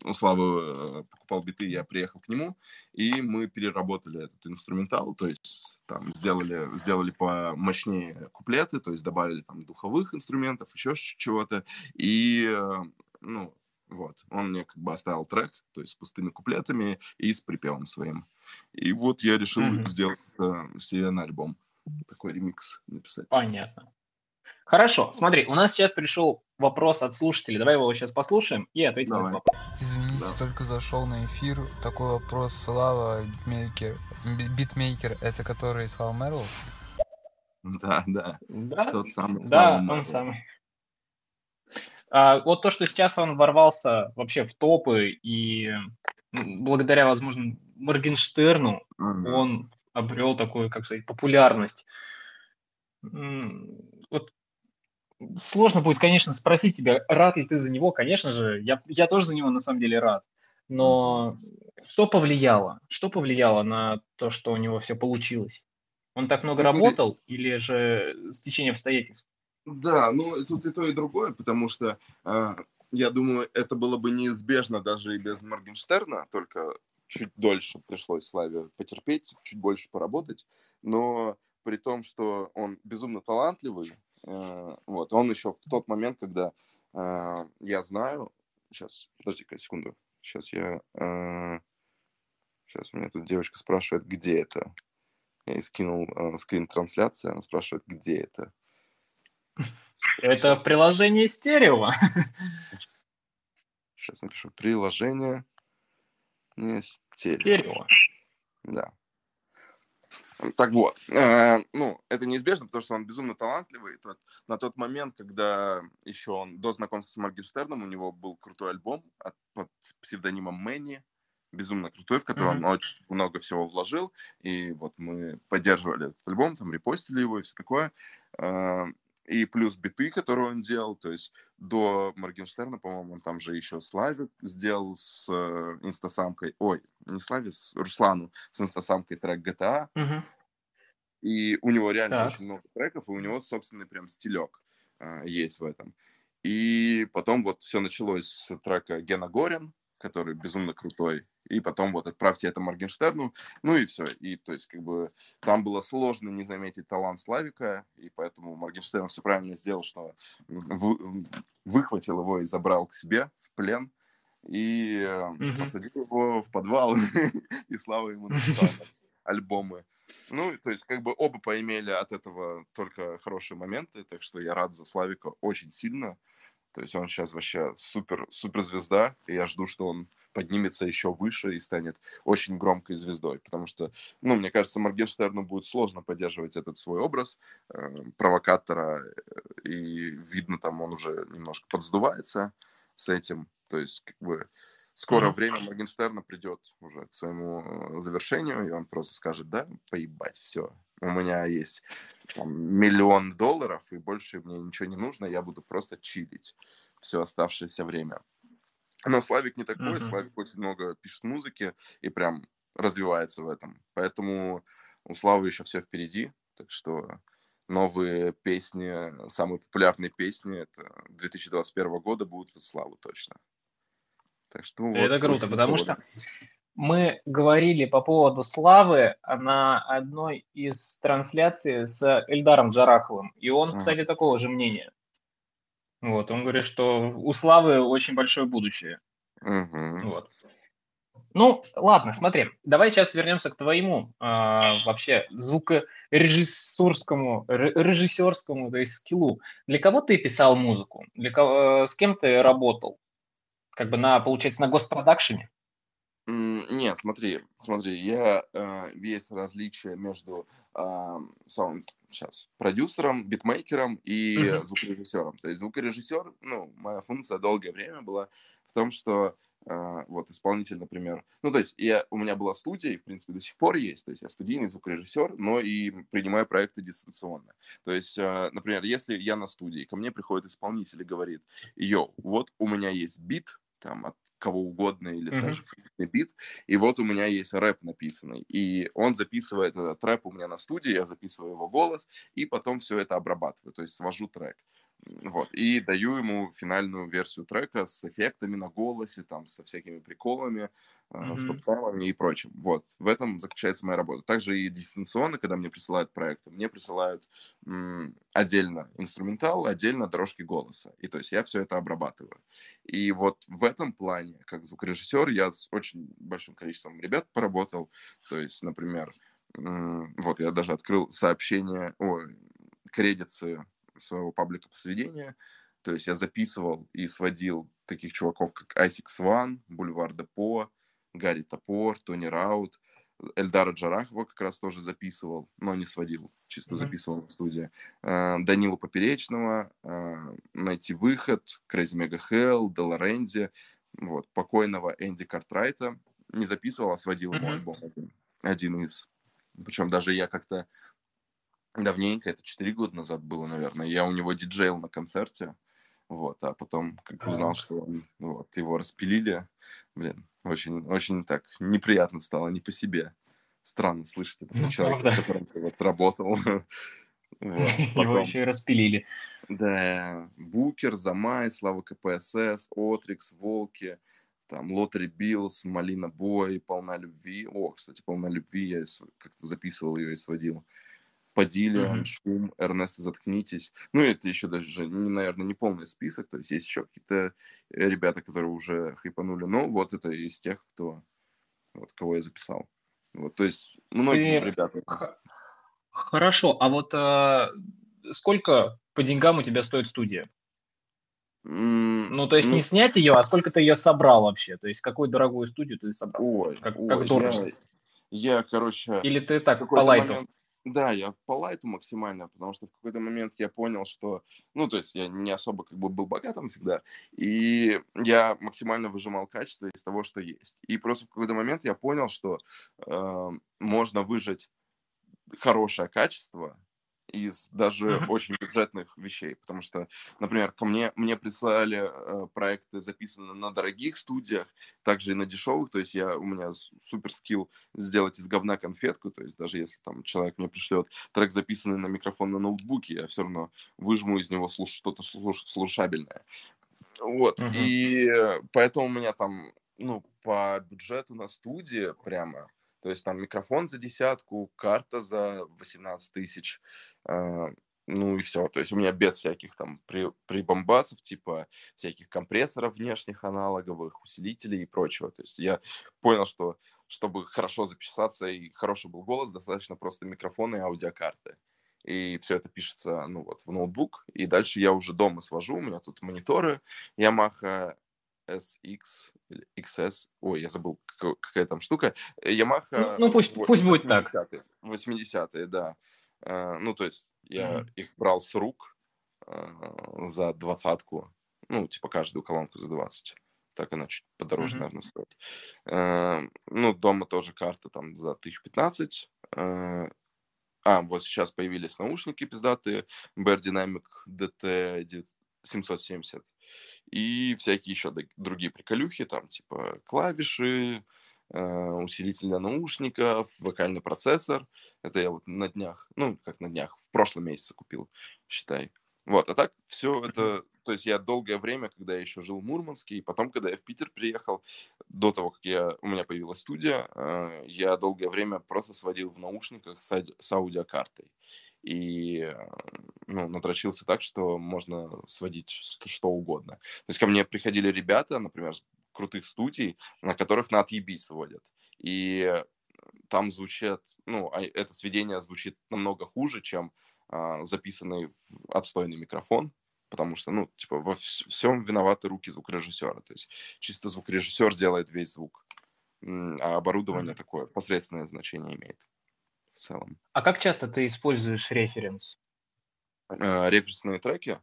у Славы э, покупал биты, я приехал к нему, и мы переработали этот инструментал, то есть там сделали, сделали помощнее куплеты, то есть добавили там духовых инструментов, еще чего-то, и, э, ну, вот, он мне как бы оставил трек, то есть с пустыми куплетами и с припевом своим. И вот я решил mm-hmm. сделать это себе на альбом, такой ремикс написать. Понятно. Хорошо, смотри, у нас сейчас пришел вопрос от слушателей. Давай его сейчас послушаем и ответим Давай. на этот вопрос. Извините, да. только зашел на эфир. Такой вопрос. Слава битмейкер. Битмейкер, это который Слава Мерл? Да, да. Да, Тот самый да он самый. А, вот то, что сейчас он ворвался вообще в топы, и благодаря, возможно, Моргенштерну ага. он обрел такую, как сказать, популярность. Сложно будет, конечно, спросить тебя, рад ли ты за него. Конечно же, я, я тоже за него на самом деле рад. Но что повлияло? Что повлияло на то, что у него все получилось? Он так много работал или же стечение обстоятельств? Да, ну тут и то, и другое, потому что э, я думаю, это было бы неизбежно даже и без Моргенштерна, только чуть дольше пришлось Славе потерпеть, чуть больше поработать. Но при том, что он безумно талантливый, вот, он еще в тот момент, когда э, я знаю... Сейчас, подожди-ка секунду. Сейчас я... Сейчас у меня тут девочка спрашивает, где это. Я ей скинул э, скрин трансляции, она спрашивает, где это. Это Сейчас. приложение стерео. Сейчас напишу. Приложение не стерео. стерео. Да. Так вот, э, ну, это неизбежно, потому что он безумно талантливый. Тот, на тот момент, когда еще он до знакомства с Моргенштерном, у него был крутой альбом от, под псевдонимом Мэнни, безумно крутой, в который mm-hmm. он очень много всего вложил. И вот мы поддерживали этот альбом, там репостили его и все такое. Э, и плюс биты, которые он делал, то есть до Моргенштерна, по-моему, он там же еще Славик сделал с э, инстасамкой, ой, не Славе, с Руслану с инстасамкой трек GTA, угу. и у него реально так. очень много треков, и у него собственный прям стилек э, есть в этом. И потом вот все началось с трека Гена Горин, который безумно крутой. И потом вот отправьте это Моргенштерну. Ну и все. И то есть как бы там было сложно не заметить талант Славика. И поэтому Моргенштерн все правильно сделал, что вы, выхватил его и забрал к себе в плен. И mm-hmm. посадил его в подвал. и Слава ему написал альбомы. Ну, то есть, как бы оба поимели от этого только хорошие моменты, так что я рад за Славика очень сильно. То есть он сейчас вообще супер, супер звезда, и я жду, что он поднимется еще выше и станет очень громкой звездой, потому что, ну, мне кажется, Моргенштерну будет сложно поддерживать этот свой образ э, провокатора, э, и видно, там он уже немножко подсдувается с этим, то есть, как бы, скоро mm-hmm. время Моргенштерна придет уже к своему э, завершению, и он просто скажет, да, поебать, все, у меня есть там, миллион долларов, и больше мне ничего не нужно, я буду просто чилить все оставшееся время. Но Славик не такой, uh-huh. Славик очень много пишет музыки и прям развивается в этом. Поэтому у Славы еще все впереди, так что новые песни, самые популярные песни это 2021 года будут от Славы точно. Так что это вот, круто, потому что мы говорили по поводу Славы на одной из трансляций с Эльдаром Джараховым, и он, кстати, такого же мнения. Вот, он говорит, что у Славы очень большое будущее. Угу. Вот. Ну, ладно, смотри, давай сейчас вернемся к твоему э, вообще звукорежиссерскому, режиссерскому, то есть скиллу. Для кого ты писал музыку? Для кого, э, с кем ты работал? Как бы на, получается, на госпродакшене? Нет, смотри, смотри, я э, весь различие между э, саунд, сейчас, продюсером, битмейкером и mm-hmm. звукорежиссером. То есть звукорежиссер, ну, моя функция долгое время была в том, что э, вот исполнитель, например, ну, то есть я, у меня была студия, и, в принципе, до сих пор есть, то есть я студийный звукорежиссер, но и принимаю проекты дистанционно. То есть, э, например, если я на студии, ко мне приходит исполнитель и говорит, yo, вот у меня есть бит, там от кого угодно или mm-hmm. даже фрикный бит. И вот у меня есть рэп написанный. И он записывает этот рэп у меня на студии, я записываю его голос, и потом все это обрабатываю, то есть свожу трек. Вот, и даю ему финальную версию трека с эффектами на голосе, там, со всякими приколами, mm-hmm. с топтаймами и прочим. Вот, в этом заключается моя работа. Также и дистанционно, когда мне присылают проекты, мне присылают м- отдельно инструментал, отдельно дорожки голоса. И то есть я все это обрабатываю. И вот в этом плане, как звукорежиссер, я с очень большим количеством ребят поработал. То есть, например, м- вот я даже открыл сообщение, ой, кредиты своего паблика посведения. То есть я записывал и сводил таких чуваков, как Айсик Сван, Бульвар Депо, Гарри Топор, Тони Раут, Эльдара Джарахова как раз тоже записывал, но не сводил, чисто mm-hmm. записывал в студии. Э, Данилу Поперечного, э, Найти выход, Crazy Mega Hell, Делорензи, вот, покойного Энди Картрайта. Не записывал, а сводил mm-hmm. мой альбом один из. Причем даже я как-то давненько, это 4 года назад было, наверное, я у него диджейл на концерте, вот, а потом как узнал, что он, вот, его распилили, блин, очень, очень так неприятно стало, не по себе. Странно слышать это ну, человека, с которым ты вот работал. Вот. Потом, Его еще и распилили. Да, Букер, Замай, Слава КПСС, Отрикс, Волки, там, Lottery Billz, Малина Бой, Полна Любви. О, кстати, Полна Любви, я как-то записывал ее и сводил. Падилья, mm-hmm. Шум, Эрнесто, Заткнитесь. Ну, это еще даже, наверное, не полный список, то есть есть еще какие-то э, ребята, которые уже хайпанули, но вот это из тех, кто, вот, кого я записал. Вот, то есть многие Ты... ребята. Хорошо, а вот а, сколько по деньгам у тебя стоит студия? Mm, ну, то есть ну... не снять ее, а сколько ты ее собрал вообще? То есть какую дорогую студию ты собрал? Ой, как, ой, как дорого? Я, я, короче... Или ты так, по лайту? Момент да, я по лайту максимально, потому что в какой-то момент я понял, что, ну, то есть я не особо как бы был богатым всегда, и я максимально выжимал качество из того, что есть. И просто в какой-то момент я понял, что э, можно выжать хорошее качество из даже mm-hmm. очень бюджетных вещей, потому что, например, ко мне мне прислали э, проекты записанные на дорогих студиях, также и на дешевых, то есть я у меня супер скилл сделать из говна конфетку, то есть даже если там человек мне пришлет трек записанный на микрофон на ноутбуке, я все равно выжму из него слуш- что-то слуш- слушабельное. Вот, mm-hmm. и поэтому у меня там, ну, по бюджету на студии прямо то есть там микрофон за десятку, карта за 18 тысяч, э, ну и все. То есть у меня без всяких там при, прибомбасов, типа всяких компрессоров внешних аналоговых, усилителей и прочего. То есть я понял, что чтобы хорошо записаться и хороший был голос, достаточно просто микрофона и аудиокарты. И все это пишется, ну вот, в ноутбук. И дальше я уже дома свожу. У меня тут мониторы Yamaha SX или XS, ой, я забыл, какая там штука. Э, Yamaha... Ну, ну пусть, вот, пусть будет так. 80-е, да. Uh, ну, то есть я mm-hmm. их брал с рук uh, за двадцатку, ну, типа каждую колонку за 20. Так она чуть подороже, mm-hmm. наверное, стоит. Ну, дома тоже карта там за 1015. Uh, а, вот сейчас появились наушники пиздатые, Bear Dynamic DT 770 и всякие еще другие приколюхи, там типа клавиши, э, усилитель для наушников, вокальный процессор. Это я вот на днях, ну, как на днях, в прошлом месяце купил, считай. Вот, а так все это, то есть я долгое время, когда я еще жил в Мурманске, и потом, когда я в Питер приехал, до того, как я, у меня появилась студия, э, я долгое время просто сводил в наушниках с, с аудиокартой и э, ну, надрочился так, что можно сводить что, что угодно. То есть ко мне приходили ребята, например, с крутых студий, на которых на отъебись сводят. И там звучит, ну, а это сведение звучит намного хуже, чем а, записанный в отстойный микрофон, потому что, ну, типа, во всем виноваты руки звукорежиссера. То есть чисто звукорежиссер делает весь звук, а оборудование mm-hmm. такое посредственное значение имеет в целом. А как часто ты используешь референс? Э, референсные треки?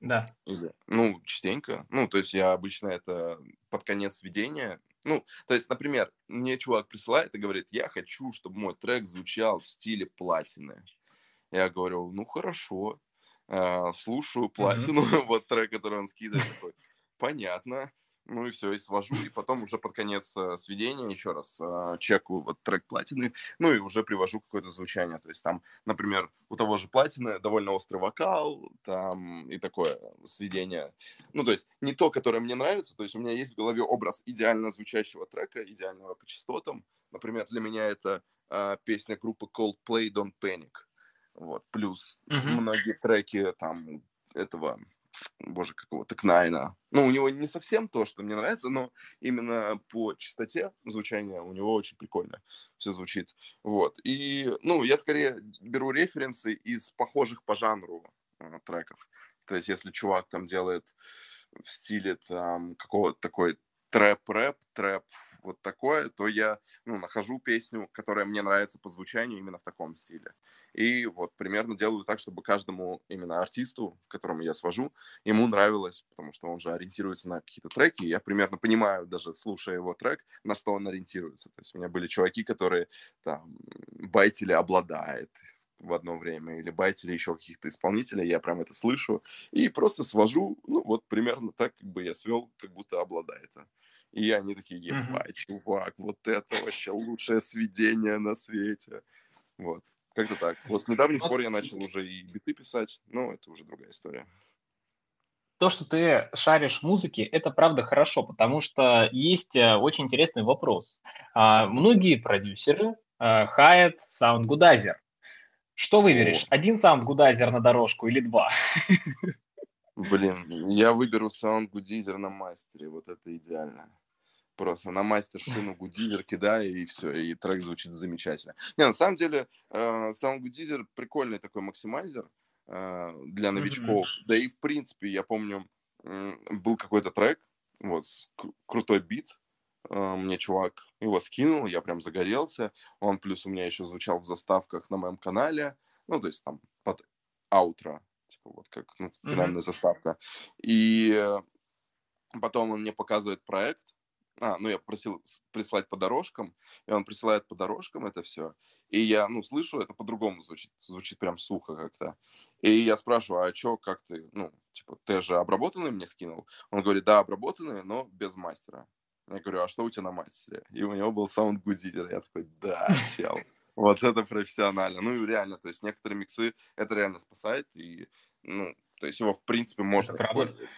Да. Или, ну, частенько. Ну, то есть я обычно это под конец сведения. Ну, то есть, например, мне чувак присылает и говорит, я хочу, чтобы мой трек звучал в стиле платины. Я говорю, ну, хорошо. Э, слушаю платину, mm-hmm. вот трек, который он скидывает, такой, понятно ну и все, и свожу, и потом уже под конец э, сведения еще раз э, чекаю вот трек платины, ну и уже привожу какое-то звучание, то есть там, например, у того же платины довольно острый вокал, там и такое сведение, ну то есть не то, которое мне нравится, то есть у меня есть в голове образ идеально звучащего трека, идеального по частотам, например, для меня это э, песня группы Coldplay Don't Panic, вот, плюс mm-hmm. многие треки там этого боже, какого-то Кнайна. Ну, у него не совсем то, что мне нравится, но именно по частоте звучания у него очень прикольно все звучит. Вот. И, ну, я скорее беру референсы из похожих по жанру э, треков. То есть, если чувак там делает в стиле там какого-то такой трэп-рэп, трэп вот такое, то я ну, нахожу песню, которая мне нравится по звучанию именно в таком стиле. И вот примерно делаю так, чтобы каждому именно артисту, которому я свожу, ему нравилось, потому что он же ориентируется на какие-то треки, я примерно понимаю, даже слушая его трек, на что он ориентируется. То есть у меня были чуваки, которые там байтили обладает, в одно время, или байтили еще каких-то исполнителей, я прям это слышу, и просто свожу, ну, вот примерно так, как бы я свел, как будто обладает. И они такие, ебать, чувак, вот это вообще лучшее сведение на свете. Вот, как-то так. Вот с недавних пор я начал уже и биты писать, но это уже другая история. То, что ты шаришь в музыке, это правда хорошо, потому что есть э, очень интересный вопрос. А, многие продюсеры а, хаят Soundgoodizer. Что выберешь? О. Один Soundgoodizer на дорожку или два? Блин, я выберу Soundgoodizer на мастере, вот это идеально. Просто на мастер шину goodizer кидаю, и все, и трек звучит замечательно. Не, на самом деле, э, Soundgoodizer прикольный такой maximizer э, для новичков. Mm-hmm. Да и, в принципе, я помню, был какой-то трек, вот, крутой бит, э, мне чувак его скинул, я прям загорелся. Он плюс у меня еще звучал в заставках на моем канале, ну, то есть там под аутро типа вот как ну, финальная mm-hmm. заставка. И потом он мне показывает проект, а, ну, я просил прислать по дорожкам, и он присылает по дорожкам это все. И я, ну, слышу, это по-другому звучит, звучит прям сухо как-то. И я спрашиваю, а что, как ты, ну, типа, ты же обработанные мне скинул? Он говорит, да, обработанные, но без мастера. Я говорю, а что у тебя на мастере? И у него был саунд гудитер. Я такой, да, чел. Вот это профессионально. Ну и реально, то есть некоторые миксы это реально спасает. И, ну, то есть его, в принципе, можно это использовать.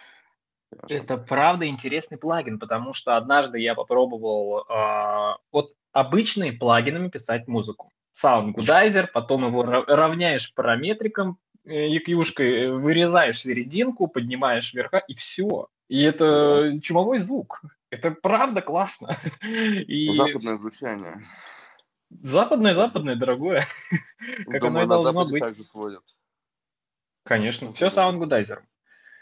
Правда, это правда интересный плагин, потому что однажды я попробовал э, вот обычными плагинами писать музыку. Sound Goodizer, потом его равняешь параметрикам, EQ-шкой, э, вырезаешь серединку, поднимаешь вверха, и все. И это чумовой звук. Это правда классно. И... Западное звучание. Западное, западное, дорогое. как Думаю, оно и должно быть. также сводят. Конечно, все саундгудайзером.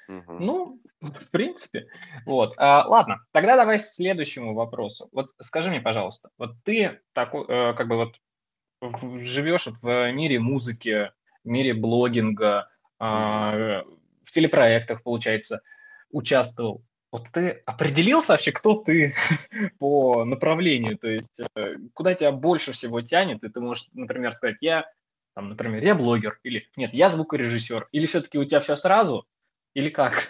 Угу. Ну, в принципе. Вот. А, ладно, тогда давай к следующему вопросу. Вот скажи мне, пожалуйста, вот ты такой, э, как бы вот живешь в мире музыки, в мире блогинга, э, в телепроектах, получается, участвовал. Вот ты определился вообще, кто ты по направлению, то есть э, куда тебя больше всего тянет, и ты можешь, например, сказать, я, там, например, я блогер, или нет, я звукорежиссер, или все-таки у тебя все сразу, или как?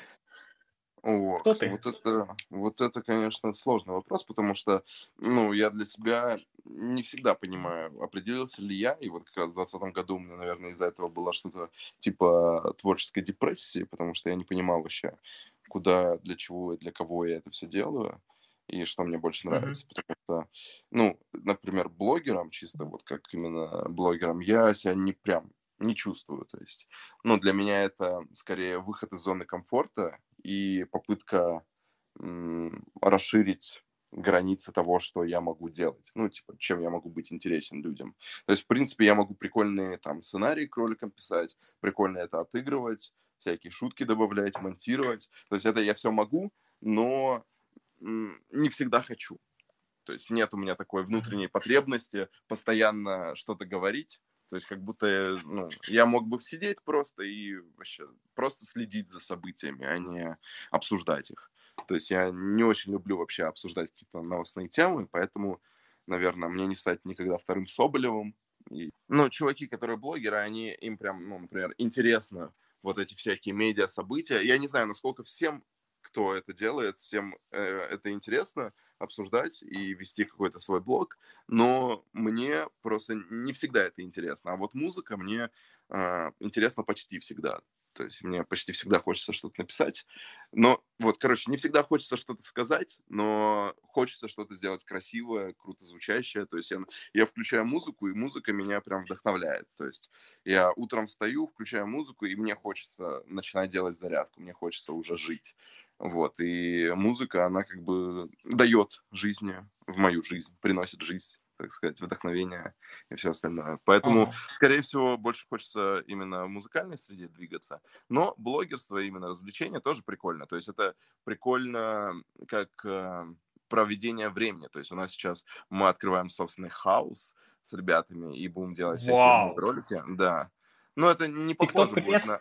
Ох, вот это, вот это, конечно, сложный вопрос, потому что, ну, я для себя не всегда понимаю, определился ли я, и вот как раз в 2020 году у меня, наверное, из-за этого было что-то типа творческой депрессии, потому что я не понимал вообще, куда, для чего и для кого я это все делаю, и что мне больше нравится. Mm-hmm. Потому что, ну, например, блогером, чисто вот как именно блогером, я себя не прям не чувствую. То есть, ну, для меня это скорее выход из зоны комфорта и попытка м- расширить границы того, что я могу делать. Ну, типа, чем я могу быть интересен людям. То есть, в принципе, я могу прикольные там сценарии к роликам писать, прикольно это отыгрывать, всякие шутки добавлять, монтировать. То есть это я все могу, но не всегда хочу. То есть нет у меня такой внутренней потребности постоянно что-то говорить. То есть как будто ну, я мог бы сидеть просто и вообще просто следить за событиями, а не обсуждать их. То есть я не очень люблю вообще обсуждать какие-то новостные темы, поэтому, наверное, мне не стать никогда вторым Соболевым. И, ну, чуваки, которые блогеры, они им прям, ну, например, интересно вот эти всякие медиа-события. Я не знаю, насколько всем, кто это делает, всем э, это интересно обсуждать и вести какой-то свой блог, но мне просто не всегда это интересно. А вот музыка мне э, интересна почти всегда. То есть мне почти всегда хочется что-то написать. Но вот, короче, не всегда хочется что-то сказать, но хочется что-то сделать красивое, круто звучащее. То есть я, я включаю музыку, и музыка меня прям вдохновляет. То есть я утром встаю, включаю музыку, и мне хочется начинать делать зарядку, мне хочется уже жить. Вот, и музыка, она как бы дает жизни в мою жизнь, приносит жизнь так сказать, вдохновение и все остальное. Поэтому, ага. скорее всего, больше хочется именно в музыкальной среде двигаться. Но блогерство, именно развлечение тоже прикольно. То есть это прикольно как э, проведение времени. То есть у нас сейчас мы открываем собственный house с ребятами и будем делать всякие ролики. Да. Но это не похоже будет на...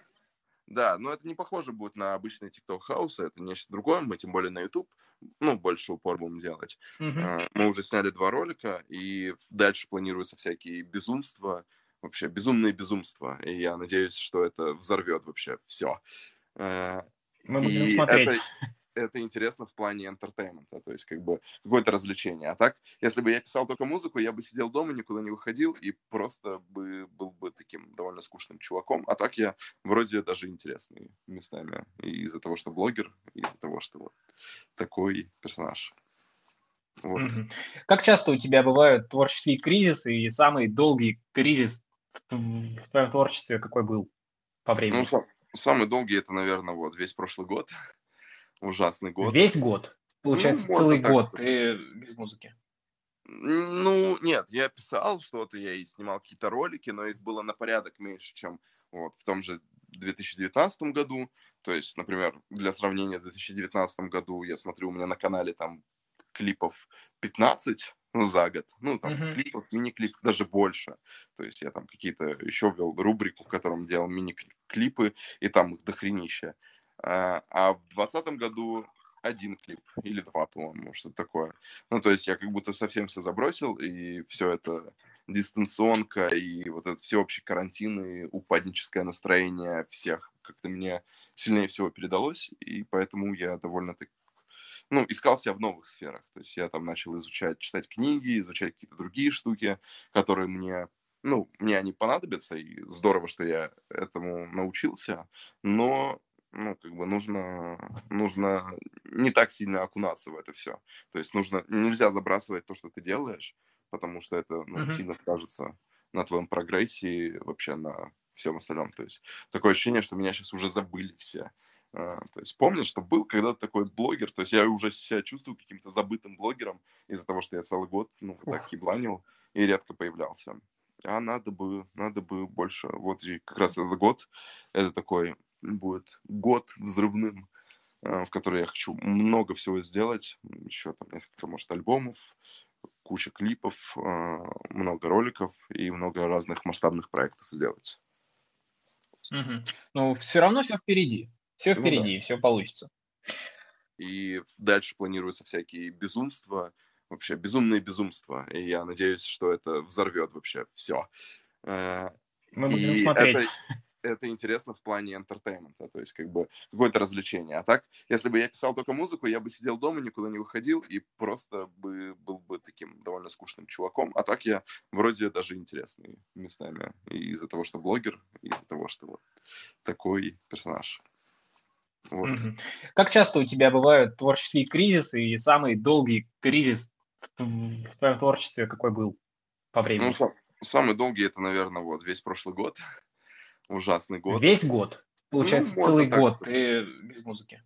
Да, но это не похоже будет на обычный TikTok house, это нечто другое, мы тем более на YouTube, ну, больше упор будем делать. Mm-hmm. Мы уже сняли два ролика, и дальше планируются всякие безумства, вообще безумные безумства, и я надеюсь, что это взорвет вообще все. Э, мы будем и смотреть. Это, это интересно в плане entertainment, то есть как бы какое-то развлечение. А так, если бы я писал только музыку, я бы сидел дома, никуда не выходил и просто бы был бы таким довольно скучным чуваком. А так я вроде даже интересный местами. И из-за того, что блогер, и из-за того, что вот такой персонаж. Вот. Mm-hmm. Как часто у тебя бывают творческие кризисы и самый долгий кризис в твоем творчестве какой был по времени? Ну, сам, самый долгий это, наверное, вот весь прошлый год ужасный год. Весь год? Получается, ну, целый год ты без музыки? Ну, нет, я писал что-то, я и снимал какие-то ролики, но их было на порядок меньше, чем вот в том же 2019 году. То есть, например, для сравнения, в 2019 году я смотрю, у меня на канале там клипов 15 за год. Ну, там uh-huh. клипов, мини-клипов даже больше. То есть я там какие-то еще вел рубрику, в котором делал мини-клипы, и там их дохренища. А, а в 2020 году один клип или два, по-моему, что-то такое. Ну, то есть я как будто совсем все забросил, и все это дистанционка, и вот этот всеобщий карантин, и упадническое настроение всех как-то мне сильнее всего передалось, и поэтому я довольно-таки ну, искал себя в новых сферах. То есть я там начал изучать, читать книги, изучать какие-то другие штуки, которые мне, ну, мне они понадобятся, и здорово, что я этому научился, но ну, как бы нужно, нужно не так сильно окунаться в это все. То есть нужно, нельзя забрасывать то, что ты делаешь, потому что это ну, mm-hmm. сильно скажется на твоем прогрессе и вообще на всем остальном. То есть такое ощущение, что меня сейчас уже забыли все. А, то есть помню, что был когда-то такой блогер, то есть я уже себя чувствую каким-то забытым блогером из-за того, что я целый год, ну, вот так ебланил и редко появлялся. А надо бы, надо бы больше. Вот и как раз этот год, это такой будет год взрывным, а, в который я хочу много всего сделать. Еще там несколько, может, альбомов, куча клипов, а, много роликов и много разных масштабных проектов сделать. Угу. Ну, все равно все впереди. Все впереди, ну, да. все получится. И дальше планируются всякие безумства, вообще безумные безумства. И я надеюсь, что это взорвет вообще все. Э, Мы будем и смотреть. Это, это интересно в плане entertainment а, то есть как бы какое-то развлечение. А так, если бы я писал только музыку, я бы сидел дома, никуда не выходил и просто бы был бы таким довольно скучным чуваком. А так я вроде даже интересный местами. И из-за того, что блогер, из-за того, что вот такой персонаж. Вот. Как часто у тебя бывают творческие кризисы и самый долгий кризис в твоем творчестве какой был по времени? Ну, самый долгий это, наверное, вот весь прошлый год. Ужасный год. Весь год? Получается, ну, целый год ты без музыки?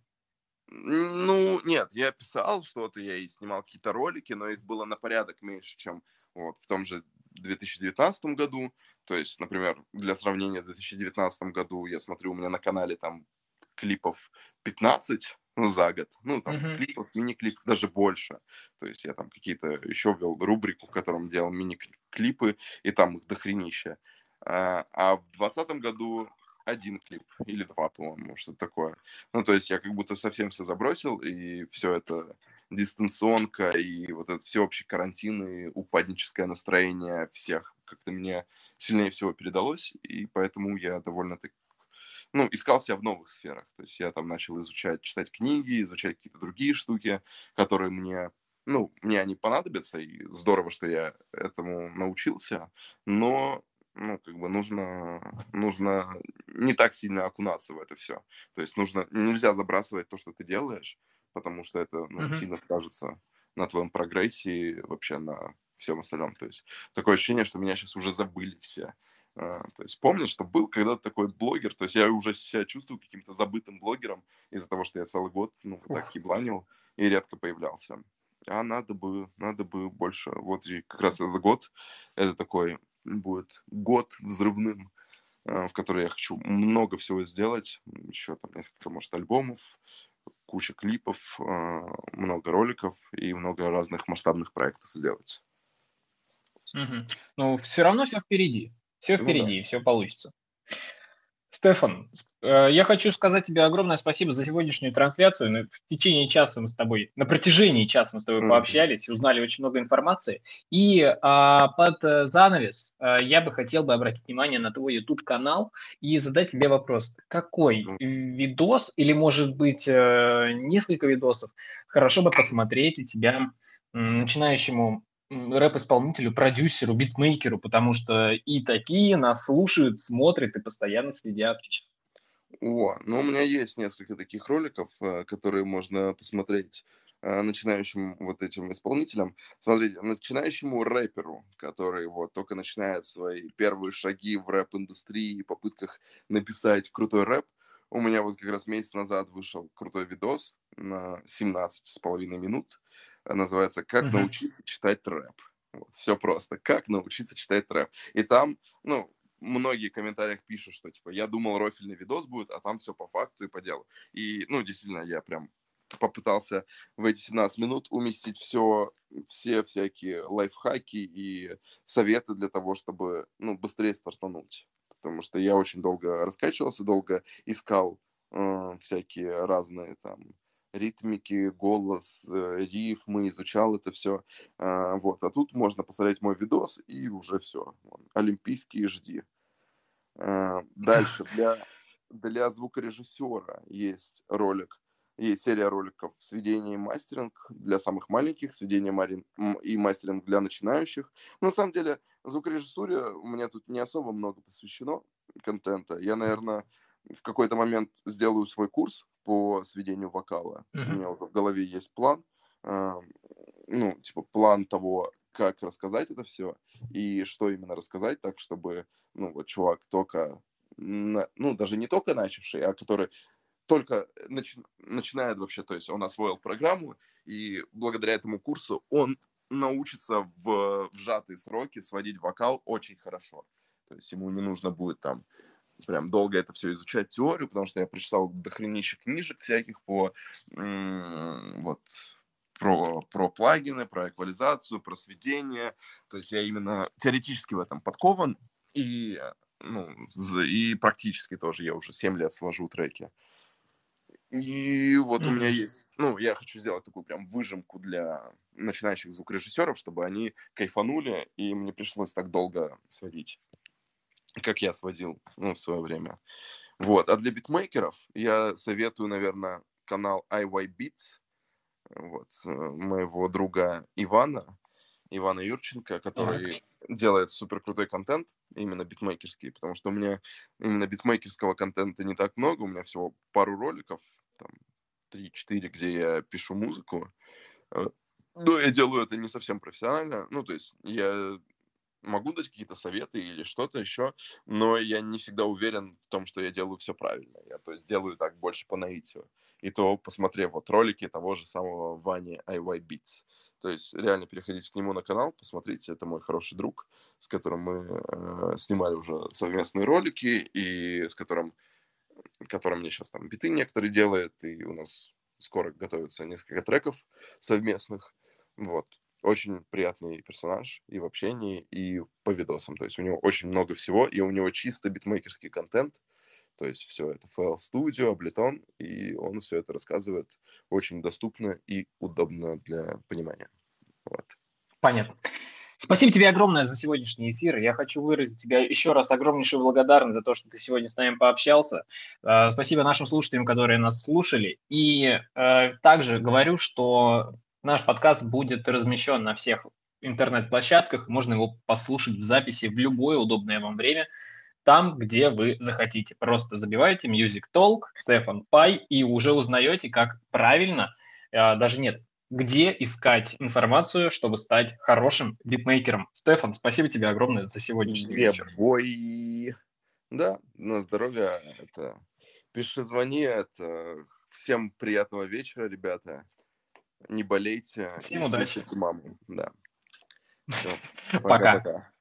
Ну, нет, я писал что-то, я и снимал какие-то ролики, но их было на порядок меньше, чем вот в том же 2019 году. То есть, например, для сравнения, в 2019 году я смотрю, у меня на канале там клипов 15 за год. Ну, там, uh-huh. клипов, мини-клипов даже больше. То есть я там какие-то еще ввел рубрику, в котором делал мини-клипы, и там их дохренища. А, а в 2020 году один клип или два, по-моему, что-то такое. Ну, то есть я как будто совсем все забросил, и все это дистанционка, и вот этот всеобщий карантин, и упадническое настроение всех как-то мне сильнее всего передалось, и поэтому я довольно-таки ну, искал себя в новых сферах. То есть я там начал изучать, читать книги, изучать какие-то другие штуки, которые мне, ну, мне они понадобятся, и здорово, что я этому научился, но ну, как бы нужно, нужно не так сильно окунаться в это все. То есть нужно, нельзя забрасывать то, что ты делаешь, потому что это ну, uh-huh. сильно скажется на твоем прогрессе и вообще на всем остальном. То есть такое ощущение, что меня сейчас уже забыли все. А, то есть помню, что был когда-то такой блогер, то есть я уже себя чувствую каким-то забытым блогером из-за того, что я целый год, ну, вот так ебланил и редко появлялся. А надо бы, надо бы больше. Вот и как раз этот год, это такой будет год взрывным, а, в который я хочу много всего сделать. Еще там несколько, может, альбомов, куча клипов, а, много роликов и много разных масштабных проектов сделать. Угу. Ну, все равно все впереди. Все впереди, ну, да. все получится. Стефан, э, я хочу сказать тебе огромное спасибо за сегодняшнюю трансляцию. В течение часа мы с тобой, на протяжении часа мы с тобой пообщались, узнали очень много информации. И а, под э, занавес а, я бы хотел бы обратить внимание на твой YouTube-канал и задать тебе вопрос. Какой видос или, может быть, несколько видосов хорошо бы посмотреть у тебя начинающему рэп-исполнителю, продюсеру, битмейкеру, потому что и такие нас слушают, смотрят и постоянно следят. О, ну у меня есть несколько таких роликов, э, которые можно посмотреть э, начинающим вот этим исполнителям. Смотрите, начинающему рэперу, который вот только начинает свои первые шаги в рэп-индустрии и попытках написать крутой рэп, у меня вот как раз месяц назад вышел крутой видос на 17 с половиной минут, называется «Как uh-huh. научиться читать рэп». Вот, все просто. Как научиться читать рэп. И там, ну, многие в комментариях пишут, что, типа, я думал, рофильный видос будет, а там все по факту и по делу. И, ну, действительно, я прям попытался в эти 17 минут уместить все, все всякие лайфхаки и советы для того, чтобы, ну, быстрее стартануть. Потому что я очень долго раскачивался, долго искал э, всякие разные там ритмики, голос, э, рифмы, изучал это все. А, вот. А тут можно посмотреть мой видос, и уже все. Олимпийские жди. А, дальше. Для, для звукорежиссера есть ролик, есть серия роликов сведение и мастеринг для самых маленьких, сведение и мастеринг для начинающих. На самом деле, звукорежиссуре у меня тут не особо много посвящено контента. Я, наверное, в какой-то момент сделаю свой курс по сведению вокала. Mm-hmm. У меня уже в голове есть план, э, ну, типа план того, как рассказать это все и что именно рассказать так, чтобы, ну, вот чувак только, на, ну, даже не только начавший, а который только начи- начинает вообще, то есть он освоил программу, и благодаря этому курсу он научится в, в сжатые сроки сводить вокал очень хорошо. То есть ему не нужно будет там прям долго это все изучать теорию, потому что я прочитал дохренище книжек всяких по вот про, про плагины, про эквализацию, про сведение. То есть я именно теоретически в этом подкован, и, ну, и практически тоже я уже 7 лет свожу треки. И вот mm-hmm. у меня есть, ну, я хочу сделать такую прям выжимку для начинающих звукорежиссеров, чтобы они кайфанули, и мне пришлось так долго сводить как я сводил ну, в свое время. Вот. А для битмейкеров я советую, наверное, канал IY Beats вот, э, моего друга Ивана, Ивана Юрченко, который так. делает супер крутой контент, именно битмейкерский, потому что у меня именно битмейкерского контента не так много, у меня всего пару роликов, там, 3-4, где я пишу музыку. Э, но я делаю это не совсем профессионально, ну, то есть я могу дать какие-то советы или что-то еще, но я не всегда уверен в том, что я делаю все правильно. Я то есть делаю так больше по наитию. И то, посмотрев вот ролики того же самого Вани IY Beats. То есть реально переходите к нему на канал, посмотрите, это мой хороший друг, с которым мы э, снимали уже совместные ролики и с которым, которым мне сейчас там биты некоторые делает, и у нас скоро готовится несколько треков совместных. Вот очень приятный персонаж и в общении, и по видосам. То есть у него очень много всего, и у него чисто битмейкерский контент. То есть все это FL Studio, Ableton, и он все это рассказывает очень доступно и удобно для понимания. Вот. Понятно. Спасибо тебе огромное за сегодняшний эфир. Я хочу выразить тебе еще раз огромнейшую благодарность за то, что ты сегодня с нами пообщался. Э, спасибо нашим слушателям, которые нас слушали. И э, также говорю, что Наш подкаст будет размещен на всех интернет-площадках. Можно его послушать в записи в любое удобное вам время, там, где вы захотите. Просто забивайте Music Talk, Стефан Пай и уже узнаете, как правильно, а, даже нет, где искать информацию, чтобы стать хорошим битмейкером. Стефан, спасибо тебе огромное за сегодняшний вечер. Бой. Да, на здоровье. Это пиши, звони. Это всем приятного вечера, ребята не болейте Всем и удачи. маму. Да. Все. Пока. Пока.